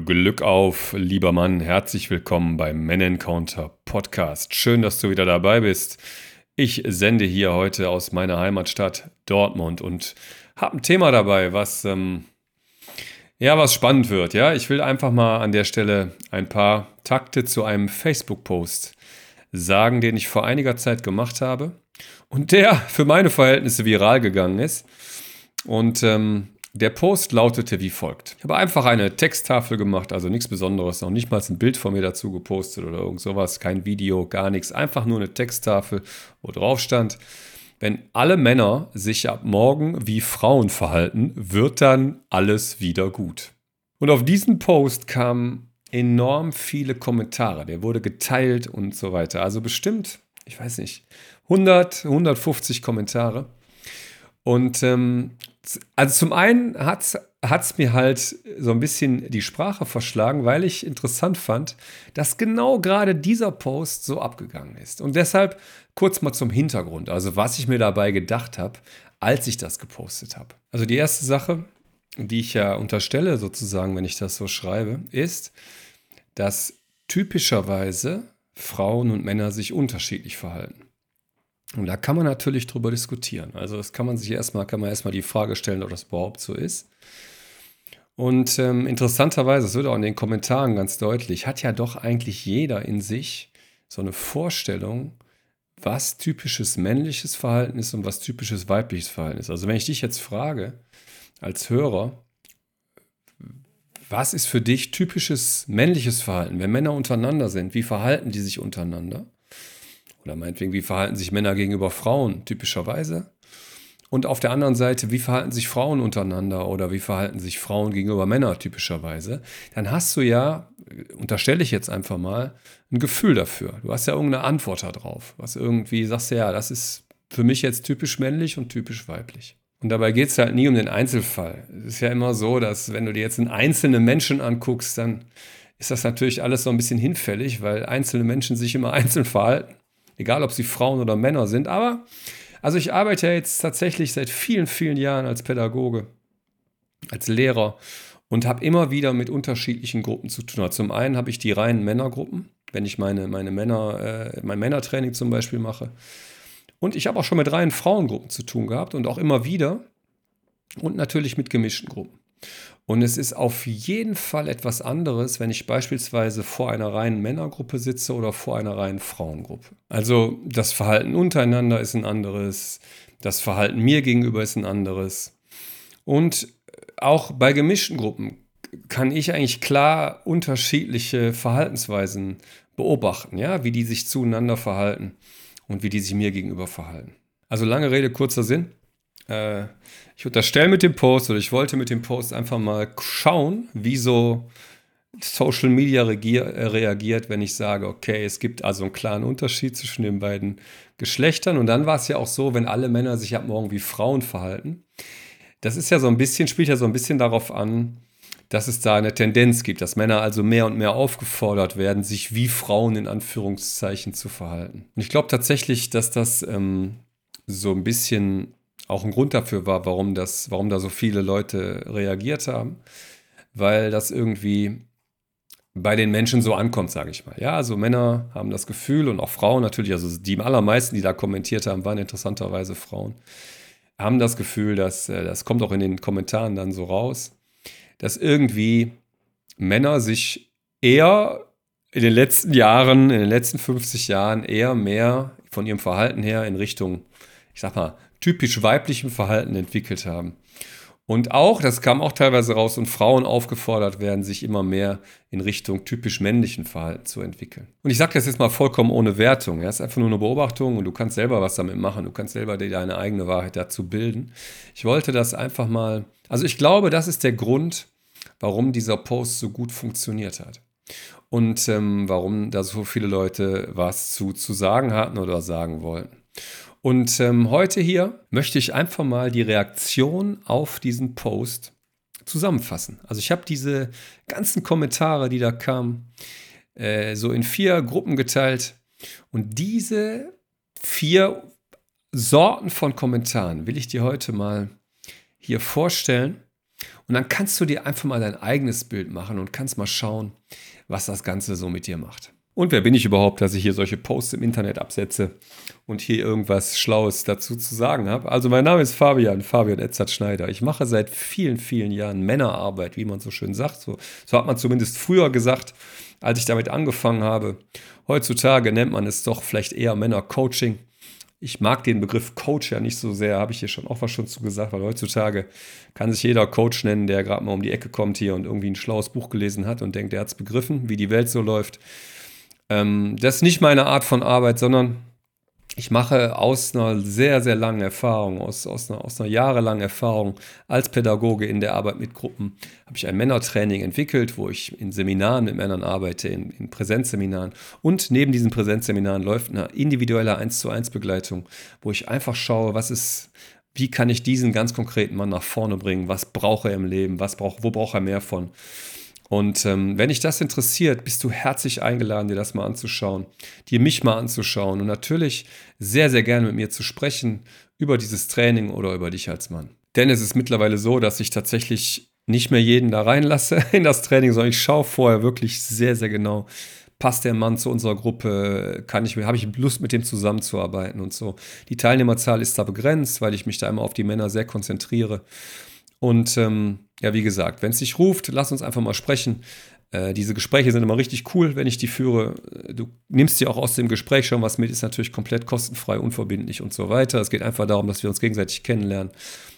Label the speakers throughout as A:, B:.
A: Glück auf, lieber Mann. Herzlich willkommen beim Men Encounter Podcast. Schön, dass du wieder dabei bist. Ich sende hier heute aus meiner Heimatstadt Dortmund und habe ein Thema dabei, was ähm, ja was spannend wird. Ja, ich will einfach mal an der Stelle ein paar Takte zu einem Facebook-Post sagen, den ich vor einiger Zeit gemacht habe und der für meine Verhältnisse viral gegangen ist. Und ähm, der Post lautete wie folgt. Ich habe einfach eine Texttafel gemacht, also nichts Besonderes, noch nicht mal ein Bild von mir dazu gepostet oder irgend sowas, kein Video, gar nichts, einfach nur eine Texttafel, wo drauf stand, wenn alle Männer sich ab morgen wie Frauen verhalten, wird dann alles wieder gut. Und auf diesen Post kamen enorm viele Kommentare, der wurde geteilt und so weiter. Also bestimmt, ich weiß nicht, 100, 150 Kommentare. Und ähm, also zum einen hat es mir halt so ein bisschen die Sprache verschlagen, weil ich interessant fand, dass genau gerade dieser Post so abgegangen ist. Und deshalb kurz mal zum Hintergrund, also was ich mir dabei gedacht habe, als ich das gepostet habe. Also die erste Sache, die ich ja unterstelle sozusagen, wenn ich das so schreibe, ist, dass typischerweise Frauen und Männer sich unterschiedlich verhalten. Und da kann man natürlich drüber diskutieren. Also das kann man sich erstmal, kann man erstmal die Frage stellen, ob das überhaupt so ist. Und ähm, interessanterweise, das wird auch in den Kommentaren ganz deutlich, hat ja doch eigentlich jeder in sich so eine Vorstellung, was typisches männliches Verhalten ist und was typisches weibliches Verhalten ist. Also wenn ich dich jetzt frage, als Hörer, was ist für dich typisches männliches Verhalten? Wenn Männer untereinander sind, wie verhalten die sich untereinander? Oder meinetwegen, wie verhalten sich Männer gegenüber Frauen typischerweise? Und auf der anderen Seite, wie verhalten sich Frauen untereinander oder wie verhalten sich Frauen gegenüber Männern typischerweise? Dann hast du ja, unterstelle ich jetzt einfach mal, ein Gefühl dafür. Du hast ja irgendeine Antwort darauf. Was irgendwie sagst du, ja, das ist für mich jetzt typisch männlich und typisch weiblich. Und dabei geht es halt nie um den Einzelfall. Es ist ja immer so, dass wenn du dir jetzt einen einzelnen Menschen anguckst, dann ist das natürlich alles so ein bisschen hinfällig, weil einzelne Menschen sich immer einzeln verhalten egal ob sie Frauen oder Männer sind. Aber, also ich arbeite jetzt tatsächlich seit vielen, vielen Jahren als Pädagoge, als Lehrer und habe immer wieder mit unterschiedlichen Gruppen zu tun. Zum einen habe ich die reinen Männergruppen, wenn ich meine, meine Männer, äh, mein Männertraining zum Beispiel mache. Und ich habe auch schon mit reinen Frauengruppen zu tun gehabt und auch immer wieder. Und natürlich mit gemischten Gruppen. Und es ist auf jeden Fall etwas anderes, wenn ich beispielsweise vor einer reinen Männergruppe sitze oder vor einer reinen Frauengruppe. Also das Verhalten untereinander ist ein anderes, das Verhalten mir gegenüber ist ein anderes. Und auch bei gemischten Gruppen kann ich eigentlich klar unterschiedliche Verhaltensweisen beobachten, ja, wie die sich zueinander verhalten und wie die sich mir gegenüber verhalten. Also lange Rede, kurzer Sinn. Äh, ich unterstelle mit dem Post oder ich wollte mit dem Post einfach mal schauen, wie so Social Media äh, reagiert, wenn ich sage, okay, es gibt also einen klaren Unterschied zwischen den beiden Geschlechtern. Und dann war es ja auch so, wenn alle Männer sich ab morgen wie Frauen verhalten. Das ist ja so ein bisschen, spielt ja so ein bisschen darauf an, dass es da eine Tendenz gibt, dass Männer also mehr und mehr aufgefordert werden, sich wie Frauen in Anführungszeichen zu verhalten. Und ich glaube tatsächlich, dass das ähm, so ein bisschen auch ein Grund dafür war, warum, das, warum da so viele Leute reagiert haben, weil das irgendwie bei den Menschen so ankommt, sage ich mal. Ja, also Männer haben das Gefühl und auch Frauen natürlich, also die allermeisten, die da kommentiert haben, waren interessanterweise Frauen, haben das Gefühl, dass, äh, das kommt auch in den Kommentaren dann so raus, dass irgendwie Männer sich eher in den letzten Jahren, in den letzten 50 Jahren eher mehr von ihrem Verhalten her in Richtung, ich sag mal, typisch weiblichem Verhalten entwickelt haben. Und auch, das kam auch teilweise raus, und Frauen aufgefordert werden, sich immer mehr in Richtung typisch männlichen Verhalten zu entwickeln. Und ich sage das jetzt mal vollkommen ohne Wertung. Ja, es ist einfach nur eine Beobachtung und du kannst selber was damit machen. Du kannst selber deine eigene Wahrheit dazu bilden. Ich wollte das einfach mal, also ich glaube, das ist der Grund, warum dieser Post so gut funktioniert hat. Und ähm, warum da so viele Leute was zu, zu sagen hatten oder sagen wollten. Und ähm, heute hier möchte ich einfach mal die Reaktion auf diesen Post zusammenfassen. Also ich habe diese ganzen Kommentare, die da kamen, äh, so in vier Gruppen geteilt. Und diese vier Sorten von Kommentaren will ich dir heute mal hier vorstellen. Und dann kannst du dir einfach mal dein eigenes Bild machen und kannst mal schauen, was das Ganze so mit dir macht. Und wer bin ich überhaupt, dass ich hier solche Posts im Internet absetze und hier irgendwas Schlaues dazu zu sagen habe? Also mein Name ist Fabian, Fabian Edzard Schneider. Ich mache seit vielen, vielen Jahren Männerarbeit, wie man so schön sagt. So, so hat man zumindest früher gesagt, als ich damit angefangen habe. Heutzutage nennt man es doch vielleicht eher Männercoaching. Ich mag den Begriff Coach ja nicht so sehr, habe ich hier schon auch was schon zu gesagt, weil heutzutage kann sich jeder Coach nennen, der gerade mal um die Ecke kommt hier und irgendwie ein schlaues Buch gelesen hat und denkt, er hat es begriffen, wie die Welt so läuft. Ähm, das ist nicht meine Art von Arbeit, sondern ich mache aus einer sehr, sehr langen Erfahrung, aus, aus, einer, aus einer jahrelangen Erfahrung als Pädagoge in der Arbeit mit Gruppen, habe ich ein Männertraining entwickelt, wo ich in Seminaren mit Männern arbeite, in, in Präsenzseminaren. Und neben diesen Präsenzseminaren läuft eine individuelle 1 zu 1 Begleitung, wo ich einfach schaue, was ist, wie kann ich diesen ganz konkreten Mann nach vorne bringen, was braucht er im Leben, was braucht, wo braucht er mehr von. Und ähm, wenn dich das interessiert, bist du herzlich eingeladen, dir das mal anzuschauen, dir mich mal anzuschauen und natürlich sehr, sehr gerne mit mir zu sprechen über dieses Training oder über dich als Mann. Denn es ist mittlerweile so, dass ich tatsächlich nicht mehr jeden da reinlasse in das Training, sondern ich schaue vorher wirklich sehr, sehr genau, passt der Mann zu unserer Gruppe, kann ich, habe ich Lust mit dem zusammenzuarbeiten und so. Die Teilnehmerzahl ist da begrenzt, weil ich mich da immer auf die Männer sehr konzentriere. Und ähm, ja, wie gesagt, wenn es dich ruft, lass uns einfach mal sprechen. Äh, diese Gespräche sind immer richtig cool, wenn ich die führe. Du nimmst dir auch aus dem Gespräch schon was mit, ist natürlich komplett kostenfrei, unverbindlich und so weiter. Es geht einfach darum, dass wir uns gegenseitig kennenlernen.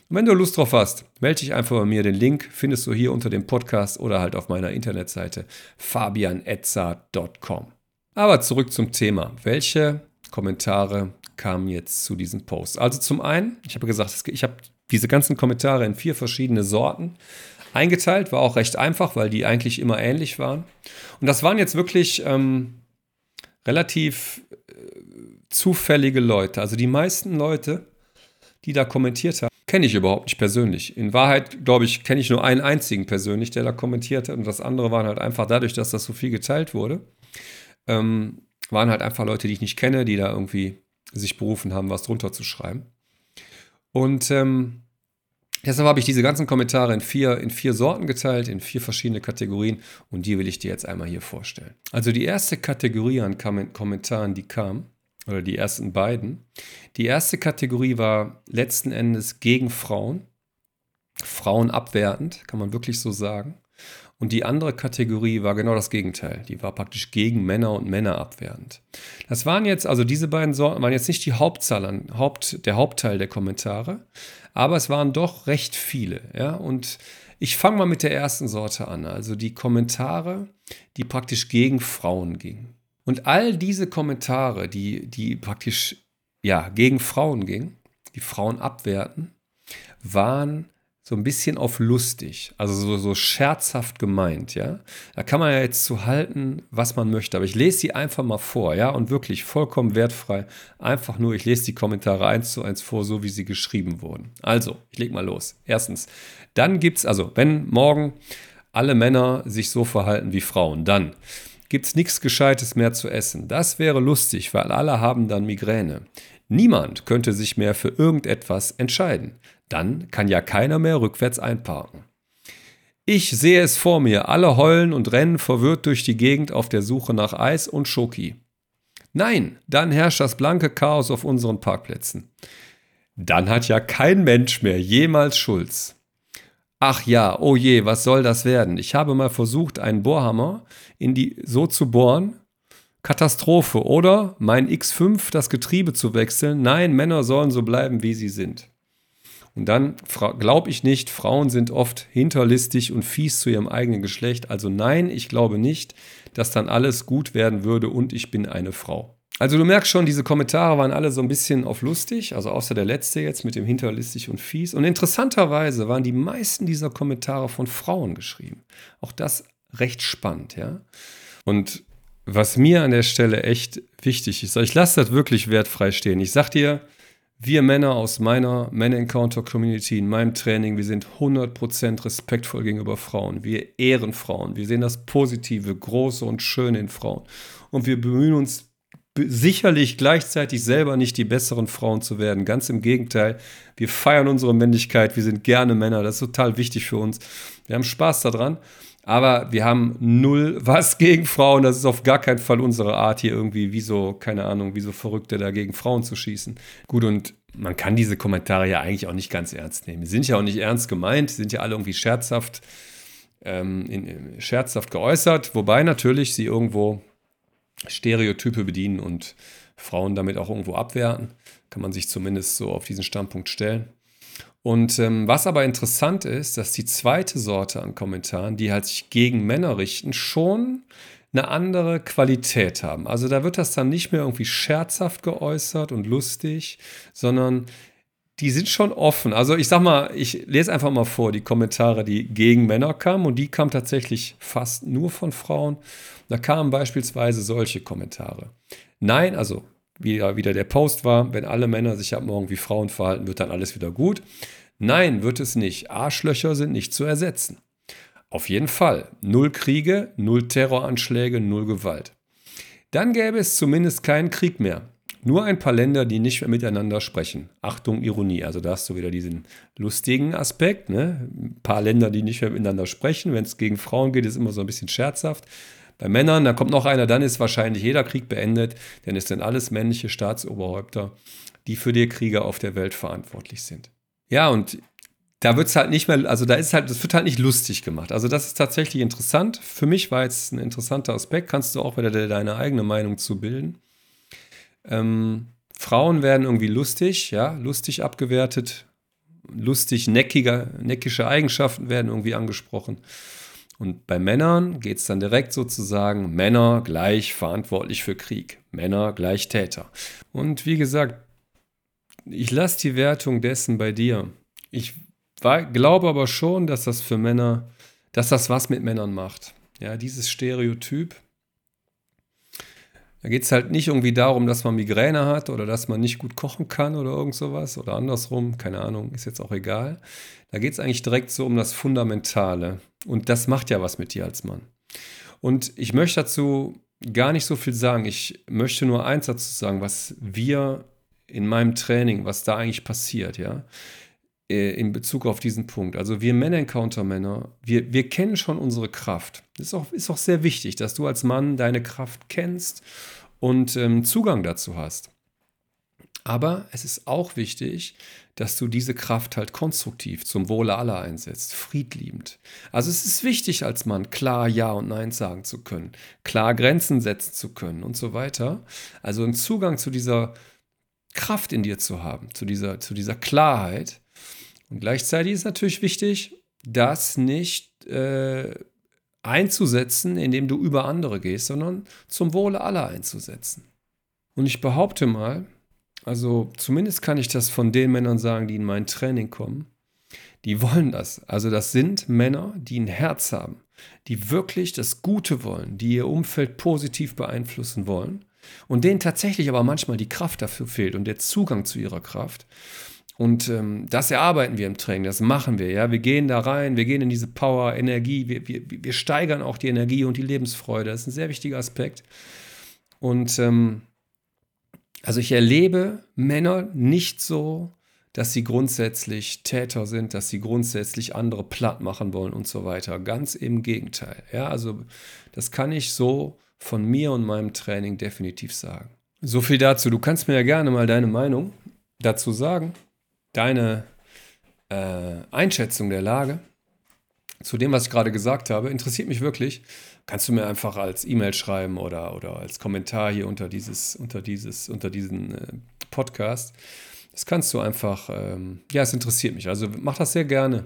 A: Und wenn du Lust drauf hast, melde dich einfach bei mir. Den Link findest du hier unter dem Podcast oder halt auf meiner Internetseite fabianetza.com. Aber zurück zum Thema. Welche Kommentare kamen jetzt zu diesem Post? Also zum einen, ich habe gesagt, ich habe diese ganzen Kommentare in vier verschiedene Sorten eingeteilt. War auch recht einfach, weil die eigentlich immer ähnlich waren. Und das waren jetzt wirklich ähm, relativ äh, zufällige Leute. Also die meisten Leute, die da kommentiert haben, kenne ich überhaupt nicht persönlich. In Wahrheit, glaube ich, kenne ich nur einen einzigen persönlich, der da kommentiert hat. Und das andere waren halt einfach dadurch, dass das so viel geteilt wurde, ähm, waren halt einfach Leute, die ich nicht kenne, die da irgendwie sich berufen haben, was drunter zu schreiben. Und ähm, deshalb habe ich diese ganzen Kommentare in vier, in vier Sorten geteilt, in vier verschiedene Kategorien und die will ich dir jetzt einmal hier vorstellen. Also die erste Kategorie an Kommentaren, die kam, oder die ersten beiden, die erste Kategorie war letzten Endes gegen Frauen, Frauen abwertend, kann man wirklich so sagen. Und die andere Kategorie war genau das Gegenteil. Die war praktisch gegen Männer und Männer abwertend. Das waren jetzt, also diese beiden Sorten waren jetzt nicht die Hauptzahl Haupt, der Hauptteil der Kommentare, aber es waren doch recht viele. Ja? Und ich fange mal mit der ersten Sorte an, also die Kommentare, die praktisch gegen Frauen gingen. Und all diese Kommentare, die, die praktisch ja, gegen Frauen gingen, die Frauen abwerten, waren so ein bisschen auf lustig, also so, so scherzhaft gemeint, ja. Da kann man ja jetzt zu halten, was man möchte, aber ich lese sie einfach mal vor, ja, und wirklich vollkommen wertfrei. Einfach nur, ich lese die Kommentare eins zu eins vor, so wie sie geschrieben wurden. Also, ich leg mal los. Erstens, dann gibt's, also, wenn morgen alle Männer sich so verhalten wie Frauen, dann gibt's nichts Gescheites mehr zu essen. Das wäre lustig, weil alle haben dann Migräne. Niemand könnte sich mehr für irgendetwas entscheiden. Dann kann ja keiner mehr rückwärts einparken. Ich sehe es vor mir, alle heulen und rennen verwirrt durch die Gegend auf der Suche nach Eis und Schoki. Nein, dann herrscht das blanke Chaos auf unseren Parkplätzen. Dann hat ja kein Mensch mehr jemals Schulz. Ach ja, oh je, was soll das werden? Ich habe mal versucht, einen Bohrhammer in die so zu bohren. Katastrophe, oder? Mein X5 das Getriebe zu wechseln. Nein, Männer sollen so bleiben, wie sie sind. Und dann glaube ich nicht, Frauen sind oft hinterlistig und fies zu ihrem eigenen Geschlecht. Also nein, ich glaube nicht, dass dann alles gut werden würde und ich bin eine Frau. Also du merkst schon, diese Kommentare waren alle so ein bisschen auf lustig, also außer der letzte jetzt mit dem hinterlistig und fies. Und interessanterweise waren die meisten dieser Kommentare von Frauen geschrieben. Auch das recht spannend, ja. Und was mir an der Stelle echt wichtig ist, ich lasse das wirklich wertfrei stehen. Ich sag dir, wir Männer aus meiner Men Encounter Community, in meinem Training, wir sind 100% respektvoll gegenüber Frauen. Wir ehren Frauen. Wir sehen das Positive, Große und Schöne in Frauen. Und wir bemühen uns sicherlich gleichzeitig selber nicht die besseren Frauen zu werden. Ganz im Gegenteil. Wir feiern unsere Männlichkeit. Wir sind gerne Männer. Das ist total wichtig für uns. Wir haben Spaß daran. Aber wir haben null was gegen Frauen. Das ist auf gar keinen Fall unsere Art, hier irgendwie wie so, keine Ahnung, wie so Verrückte da gegen Frauen zu schießen. Gut, und man kann diese Kommentare ja eigentlich auch nicht ganz ernst nehmen. Die sind ja auch nicht ernst gemeint, sind ja alle irgendwie scherzhaft, ähm, in, scherzhaft geäußert, wobei natürlich sie irgendwo Stereotype bedienen und Frauen damit auch irgendwo abwerten. Kann man sich zumindest so auf diesen Standpunkt stellen. Und ähm, was aber interessant ist, dass die zweite Sorte an Kommentaren, die halt sich gegen Männer richten, schon eine andere Qualität haben. Also da wird das dann nicht mehr irgendwie scherzhaft geäußert und lustig, sondern die sind schon offen. Also ich sag mal, ich lese einfach mal vor die Kommentare, die gegen Männer kamen und die kamen tatsächlich fast nur von Frauen. Da kamen beispielsweise solche Kommentare. Nein, also wie wieder der Post war, wenn alle Männer sich ab morgen wie Frauen verhalten, wird dann alles wieder gut. Nein, wird es nicht. Arschlöcher sind nicht zu ersetzen. Auf jeden Fall. Null Kriege, null Terroranschläge, null Gewalt. Dann gäbe es zumindest keinen Krieg mehr. Nur ein paar Länder, die nicht mehr miteinander sprechen. Achtung, Ironie. Also da hast du wieder diesen lustigen Aspekt. Ne? Ein paar Länder, die nicht mehr miteinander sprechen. Wenn es gegen Frauen geht, ist immer so ein bisschen scherzhaft. Bei Männern, da kommt noch einer, dann ist wahrscheinlich jeder Krieg beendet, denn es sind alles männliche Staatsoberhäupter, die für die Kriege auf der Welt verantwortlich sind. Ja, und da wird es halt nicht mehr, also da ist halt, das wird halt nicht lustig gemacht. Also das ist tatsächlich interessant. Für mich war jetzt ein interessanter Aspekt, kannst du auch wieder deine eigene Meinung zu bilden. Ähm, Frauen werden irgendwie lustig, ja, lustig abgewertet, lustig neckiger, neckische Eigenschaften werden irgendwie angesprochen. Und bei Männern geht es dann direkt sozusagen Männer gleich verantwortlich für Krieg, Männer gleich Täter. Und wie gesagt, ich lasse die Wertung dessen bei dir. Ich glaube aber schon, dass das für Männer, dass das was mit Männern macht. Ja, dieses Stereotyp. Da geht es halt nicht irgendwie darum, dass man Migräne hat oder dass man nicht gut kochen kann oder irgend sowas oder andersrum, keine Ahnung, ist jetzt auch egal. Da geht es eigentlich direkt so um das Fundamentale. Und das macht ja was mit dir als Mann. Und ich möchte dazu gar nicht so viel sagen. Ich möchte nur eins dazu sagen, was wir in meinem Training, was da eigentlich passiert, ja, äh, in Bezug auf diesen Punkt. Also wir Männer-Encounter-Männer, wir, wir kennen schon unsere Kraft. Das ist auch, ist auch sehr wichtig, dass du als Mann deine Kraft kennst und ähm, Zugang dazu hast. Aber es ist auch wichtig, dass du diese Kraft halt konstruktiv zum Wohle aller einsetzt, friedliebend. Also es ist wichtig als Mann klar Ja und Nein sagen zu können, klar Grenzen setzen zu können und so weiter. Also einen Zugang zu dieser Kraft in dir zu haben, zu dieser, zu dieser Klarheit. Und gleichzeitig ist natürlich wichtig, das nicht äh, einzusetzen, indem du über andere gehst, sondern zum Wohle aller einzusetzen. Und ich behaupte mal, also zumindest kann ich das von den Männern sagen, die in mein Training kommen. Die wollen das. Also das sind Männer, die ein Herz haben, die wirklich das Gute wollen, die ihr Umfeld positiv beeinflussen wollen und denen tatsächlich aber manchmal die Kraft dafür fehlt und der Zugang zu ihrer Kraft. Und ähm, das erarbeiten wir im Training, das machen wir. Ja, wir gehen da rein, wir gehen in diese Power, Energie, wir, wir, wir steigern auch die Energie und die Lebensfreude. Das ist ein sehr wichtiger Aspekt. Und ähm, also ich erlebe Männer nicht so, dass sie grundsätzlich Täter sind, dass sie grundsätzlich andere platt machen wollen und so weiter. Ganz im Gegenteil. Ja, also das kann ich so von mir und meinem Training definitiv sagen. So viel dazu. Du kannst mir ja gerne mal deine Meinung dazu sagen, deine äh, Einschätzung der Lage zu dem, was ich gerade gesagt habe. Interessiert mich wirklich kannst du mir einfach als E-Mail schreiben oder, oder als Kommentar hier unter dieses, unter dieses, unter diesen äh, Podcast. Das kannst du einfach, ähm, ja, es interessiert mich. Also mach das sehr gerne.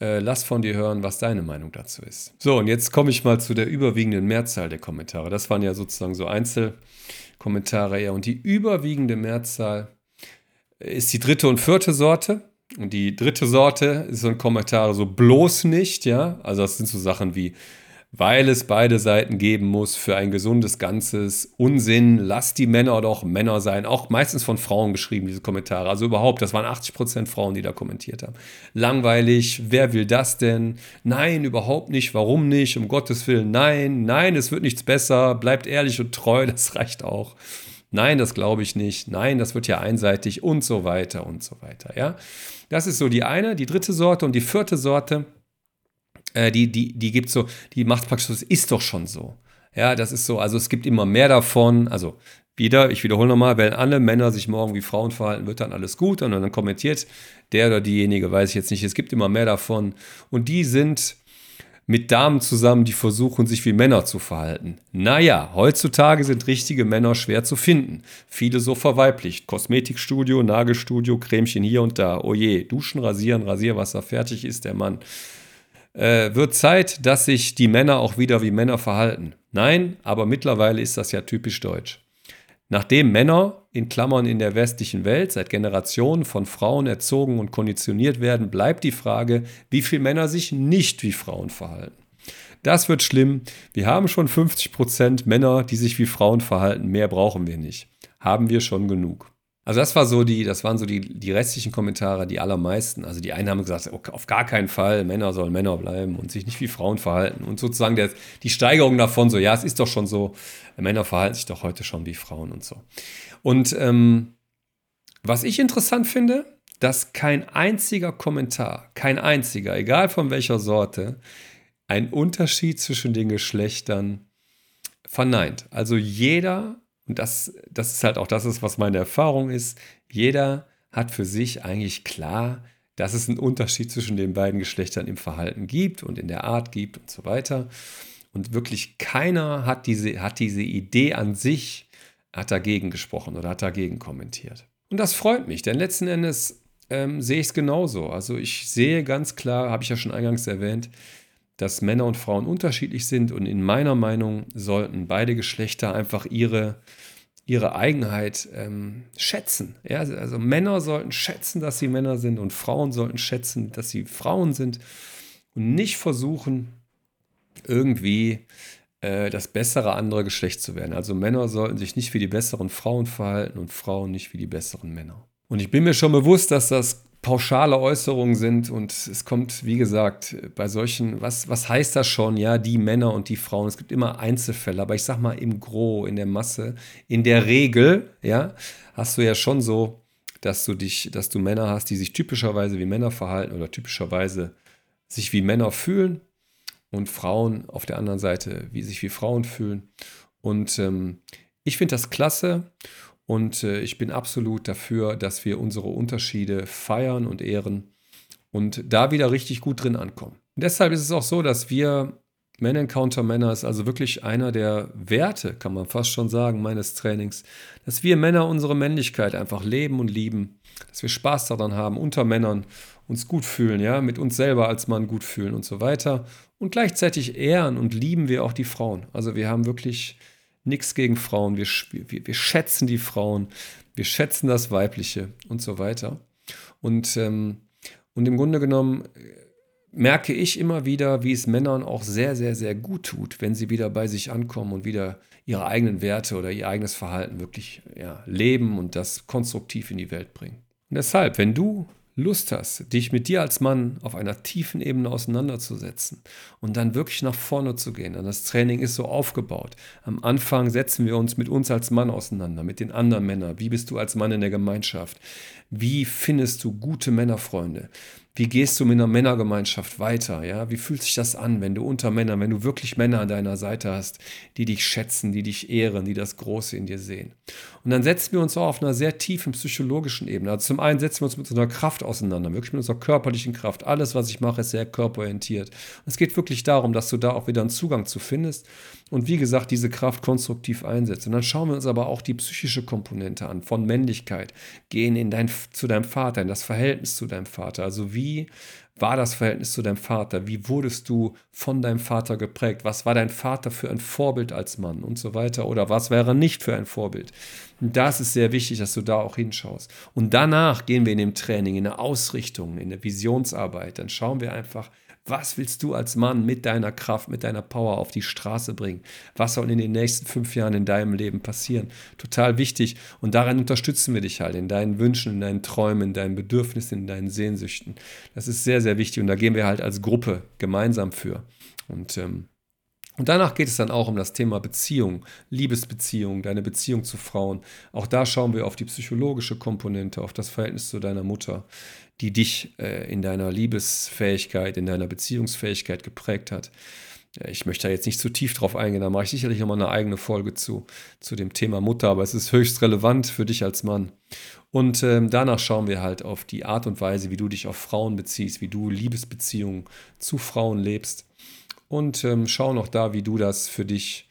A: Äh, lass von dir hören, was deine Meinung dazu ist. So, und jetzt komme ich mal zu der überwiegenden Mehrzahl der Kommentare. Das waren ja sozusagen so Einzelkommentare eher. Und die überwiegende Mehrzahl ist die dritte und vierte Sorte. Und die dritte Sorte ist so ein Kommentar so bloß nicht, ja. Also das sind so Sachen wie weil es beide Seiten geben muss für ein gesundes Ganzes. Unsinn, lass die Männer doch Männer sein. Auch meistens von Frauen geschrieben, diese Kommentare. Also überhaupt, das waren 80% Frauen, die da kommentiert haben. Langweilig, wer will das denn? Nein, überhaupt nicht, warum nicht? Um Gottes Willen, nein, nein, es wird nichts besser. Bleibt ehrlich und treu, das reicht auch. Nein, das glaube ich nicht. Nein, das wird ja einseitig und so weiter und so weiter. Ja, das ist so die eine, die dritte Sorte und die vierte Sorte. Äh, die, die, die gibt so, die macht praktisch, das ist doch schon so. Ja, das ist so, also es gibt immer mehr davon. Also wieder, ich wiederhole nochmal, wenn alle Männer sich morgen wie Frauen verhalten, wird dann alles gut. Und dann kommentiert der oder diejenige, weiß ich jetzt nicht, es gibt immer mehr davon. Und die sind mit Damen zusammen, die versuchen, sich wie Männer zu verhalten. Naja, heutzutage sind richtige Männer schwer zu finden. Viele so verweiblicht. Kosmetikstudio, Nagelstudio, Cremchen hier und da. Oje, duschen, rasieren, Rasierwasser, fertig ist der Mann. Äh, wird Zeit, dass sich die Männer auch wieder wie Männer verhalten. Nein, aber mittlerweile ist das ja typisch deutsch. Nachdem Männer in Klammern in der westlichen Welt seit Generationen von Frauen erzogen und konditioniert werden, bleibt die Frage, wie viele Männer sich nicht wie Frauen verhalten. Das wird schlimm. Wir haben schon 50% Männer, die sich wie Frauen verhalten. Mehr brauchen wir nicht. Haben wir schon genug. Also das war so die, das waren so die, die restlichen Kommentare, die allermeisten. Also die einen haben gesagt, okay, auf gar keinen Fall, Männer sollen Männer bleiben und sich nicht wie Frauen verhalten. Und sozusagen der, die Steigerung davon, so, ja, es ist doch schon so, Männer verhalten sich doch heute schon wie Frauen und so. Und ähm, was ich interessant finde, dass kein einziger Kommentar, kein einziger, egal von welcher Sorte, einen Unterschied zwischen den Geschlechtern verneint. Also jeder und das, das ist halt auch das, was meine Erfahrung ist. Jeder hat für sich eigentlich klar, dass es einen Unterschied zwischen den beiden Geschlechtern im Verhalten gibt und in der Art gibt und so weiter. Und wirklich keiner hat diese, hat diese Idee an sich, hat dagegen gesprochen oder hat dagegen kommentiert. Und das freut mich, denn letzten Endes ähm, sehe ich es genauso. Also ich sehe ganz klar, habe ich ja schon eingangs erwähnt, dass Männer und Frauen unterschiedlich sind und in meiner Meinung sollten beide Geschlechter einfach ihre, ihre Eigenheit ähm, schätzen. Ja, also Männer sollten schätzen, dass sie Männer sind und Frauen sollten schätzen, dass sie Frauen sind und nicht versuchen, irgendwie äh, das bessere andere Geschlecht zu werden. Also Männer sollten sich nicht wie die besseren Frauen verhalten und Frauen nicht wie die besseren Männer. Und ich bin mir schon bewusst, dass das pauschale Äußerungen sind und es kommt, wie gesagt, bei solchen, was, was heißt das schon? Ja, die Männer und die Frauen. Es gibt immer Einzelfälle, aber ich sag mal im Gros, in der Masse, in der Regel, ja, hast du ja schon so, dass du dich, dass du Männer hast, die sich typischerweise wie Männer verhalten oder typischerweise sich wie Männer fühlen und Frauen auf der anderen Seite, wie sich wie Frauen fühlen. Und ähm, ich finde das klasse und äh, ich bin absolut dafür, dass wir unsere Unterschiede feiern und ehren und da wieder richtig gut drin ankommen. Und deshalb ist es auch so, dass wir Men Encounter Männer ist also wirklich einer der Werte, kann man fast schon sagen, meines Trainings, dass wir Männer unsere Männlichkeit einfach leben und lieben, dass wir Spaß daran haben, unter Männern uns gut fühlen, ja, mit uns selber als Mann gut fühlen und so weiter. Und gleichzeitig ehren und lieben wir auch die Frauen. Also wir haben wirklich nichts gegen Frauen, wir, wir, wir schätzen die Frauen, wir schätzen das Weibliche und so weiter. Und, ähm, und im Grunde genommen äh, merke ich immer wieder, wie es Männern auch sehr, sehr, sehr gut tut, wenn sie wieder bei sich ankommen und wieder ihre eigenen Werte oder ihr eigenes Verhalten wirklich ja, leben und das konstruktiv in die Welt bringen. Und deshalb, wenn du Lust hast, dich mit dir als Mann auf einer tiefen Ebene auseinanderzusetzen und dann wirklich nach vorne zu gehen. Und das Training ist so aufgebaut. Am Anfang setzen wir uns mit uns als Mann auseinander, mit den anderen Männern. Wie bist du als Mann in der Gemeinschaft? Wie findest du gute Männerfreunde? Wie gehst du mit einer Männergemeinschaft weiter? Ja, wie fühlt sich das an, wenn du unter Männern, wenn du wirklich Männer an deiner Seite hast, die dich schätzen, die dich ehren, die das Große in dir sehen? Und dann setzen wir uns auch auf einer sehr tiefen psychologischen Ebene. Also zum einen setzen wir uns mit unserer Kraft auseinander, wirklich mit unserer körperlichen Kraft. Alles, was ich mache, ist sehr körperorientiert. Und es geht wirklich darum, dass du da auch wieder einen Zugang zu findest und wie gesagt, diese Kraft konstruktiv einsetzt. Und dann schauen wir uns aber auch die psychische Komponente an von Männlichkeit. Gehen in dein, zu deinem Vater, in das Verhältnis zu deinem Vater. Also wie war das Verhältnis zu deinem Vater? Wie wurdest du von deinem Vater geprägt? Was war dein Vater für ein Vorbild als Mann und so weiter? Oder was wäre nicht für ein Vorbild? Das ist sehr wichtig, dass du da auch hinschaust. Und danach gehen wir in dem Training, in der Ausrichtung, in der Visionsarbeit. Dann schauen wir einfach, was willst du als Mann mit deiner Kraft, mit deiner Power auf die Straße bringen? Was soll in den nächsten fünf Jahren in deinem Leben passieren? Total wichtig. Und daran unterstützen wir dich halt in deinen Wünschen, in deinen Träumen, in deinen Bedürfnissen, in deinen Sehnsüchten. Das ist sehr, sehr wichtig. Und da gehen wir halt als Gruppe gemeinsam für. Und ähm, Und danach geht es dann auch um das Thema Beziehung, Liebesbeziehung, deine Beziehung zu Frauen. Auch da schauen wir auf die psychologische Komponente, auf das Verhältnis zu deiner Mutter, die dich äh, in deiner Liebesfähigkeit, in deiner Beziehungsfähigkeit geprägt hat. Ich möchte da jetzt nicht zu tief drauf eingehen, da mache ich sicherlich nochmal eine eigene Folge zu, zu dem Thema Mutter, aber es ist höchst relevant für dich als Mann. Und ähm, danach schauen wir halt auf die Art und Weise, wie du dich auf Frauen beziehst, wie du Liebesbeziehungen zu Frauen lebst. Und ähm, schauen auch da, wie du das für dich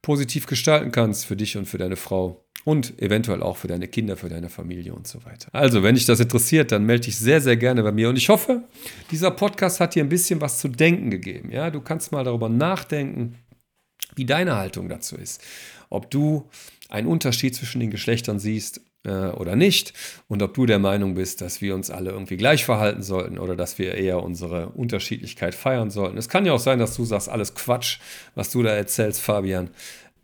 A: positiv gestalten kannst, für dich und für deine Frau und eventuell auch für deine Kinder, für deine Familie und so weiter. Also, wenn dich das interessiert, dann melde dich sehr, sehr gerne bei mir. Und ich hoffe, dieser Podcast hat dir ein bisschen was zu denken gegeben. Ja, du kannst mal darüber nachdenken, wie deine Haltung dazu ist. Ob du einen Unterschied zwischen den Geschlechtern siehst äh, oder nicht und ob du der Meinung bist, dass wir uns alle irgendwie gleich verhalten sollten oder dass wir eher unsere Unterschiedlichkeit feiern sollten. Es kann ja auch sein, dass du sagst, alles Quatsch, was du da erzählst, Fabian.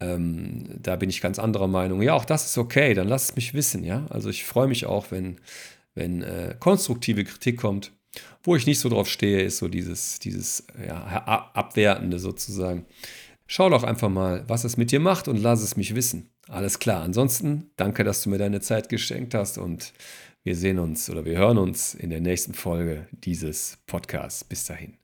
A: Ähm, da bin ich ganz anderer Meinung. Ja, auch das ist okay, dann lass es mich wissen, ja. Also ich freue mich auch, wenn, wenn äh, konstruktive Kritik kommt. Wo ich nicht so drauf stehe, ist so dieses, dieses ja, Abwertende sozusagen. Schau doch einfach mal, was es mit dir macht und lass es mich wissen. Alles klar. Ansonsten danke, dass du mir deine Zeit geschenkt hast und wir sehen uns oder wir hören uns in der nächsten Folge dieses Podcasts. Bis dahin.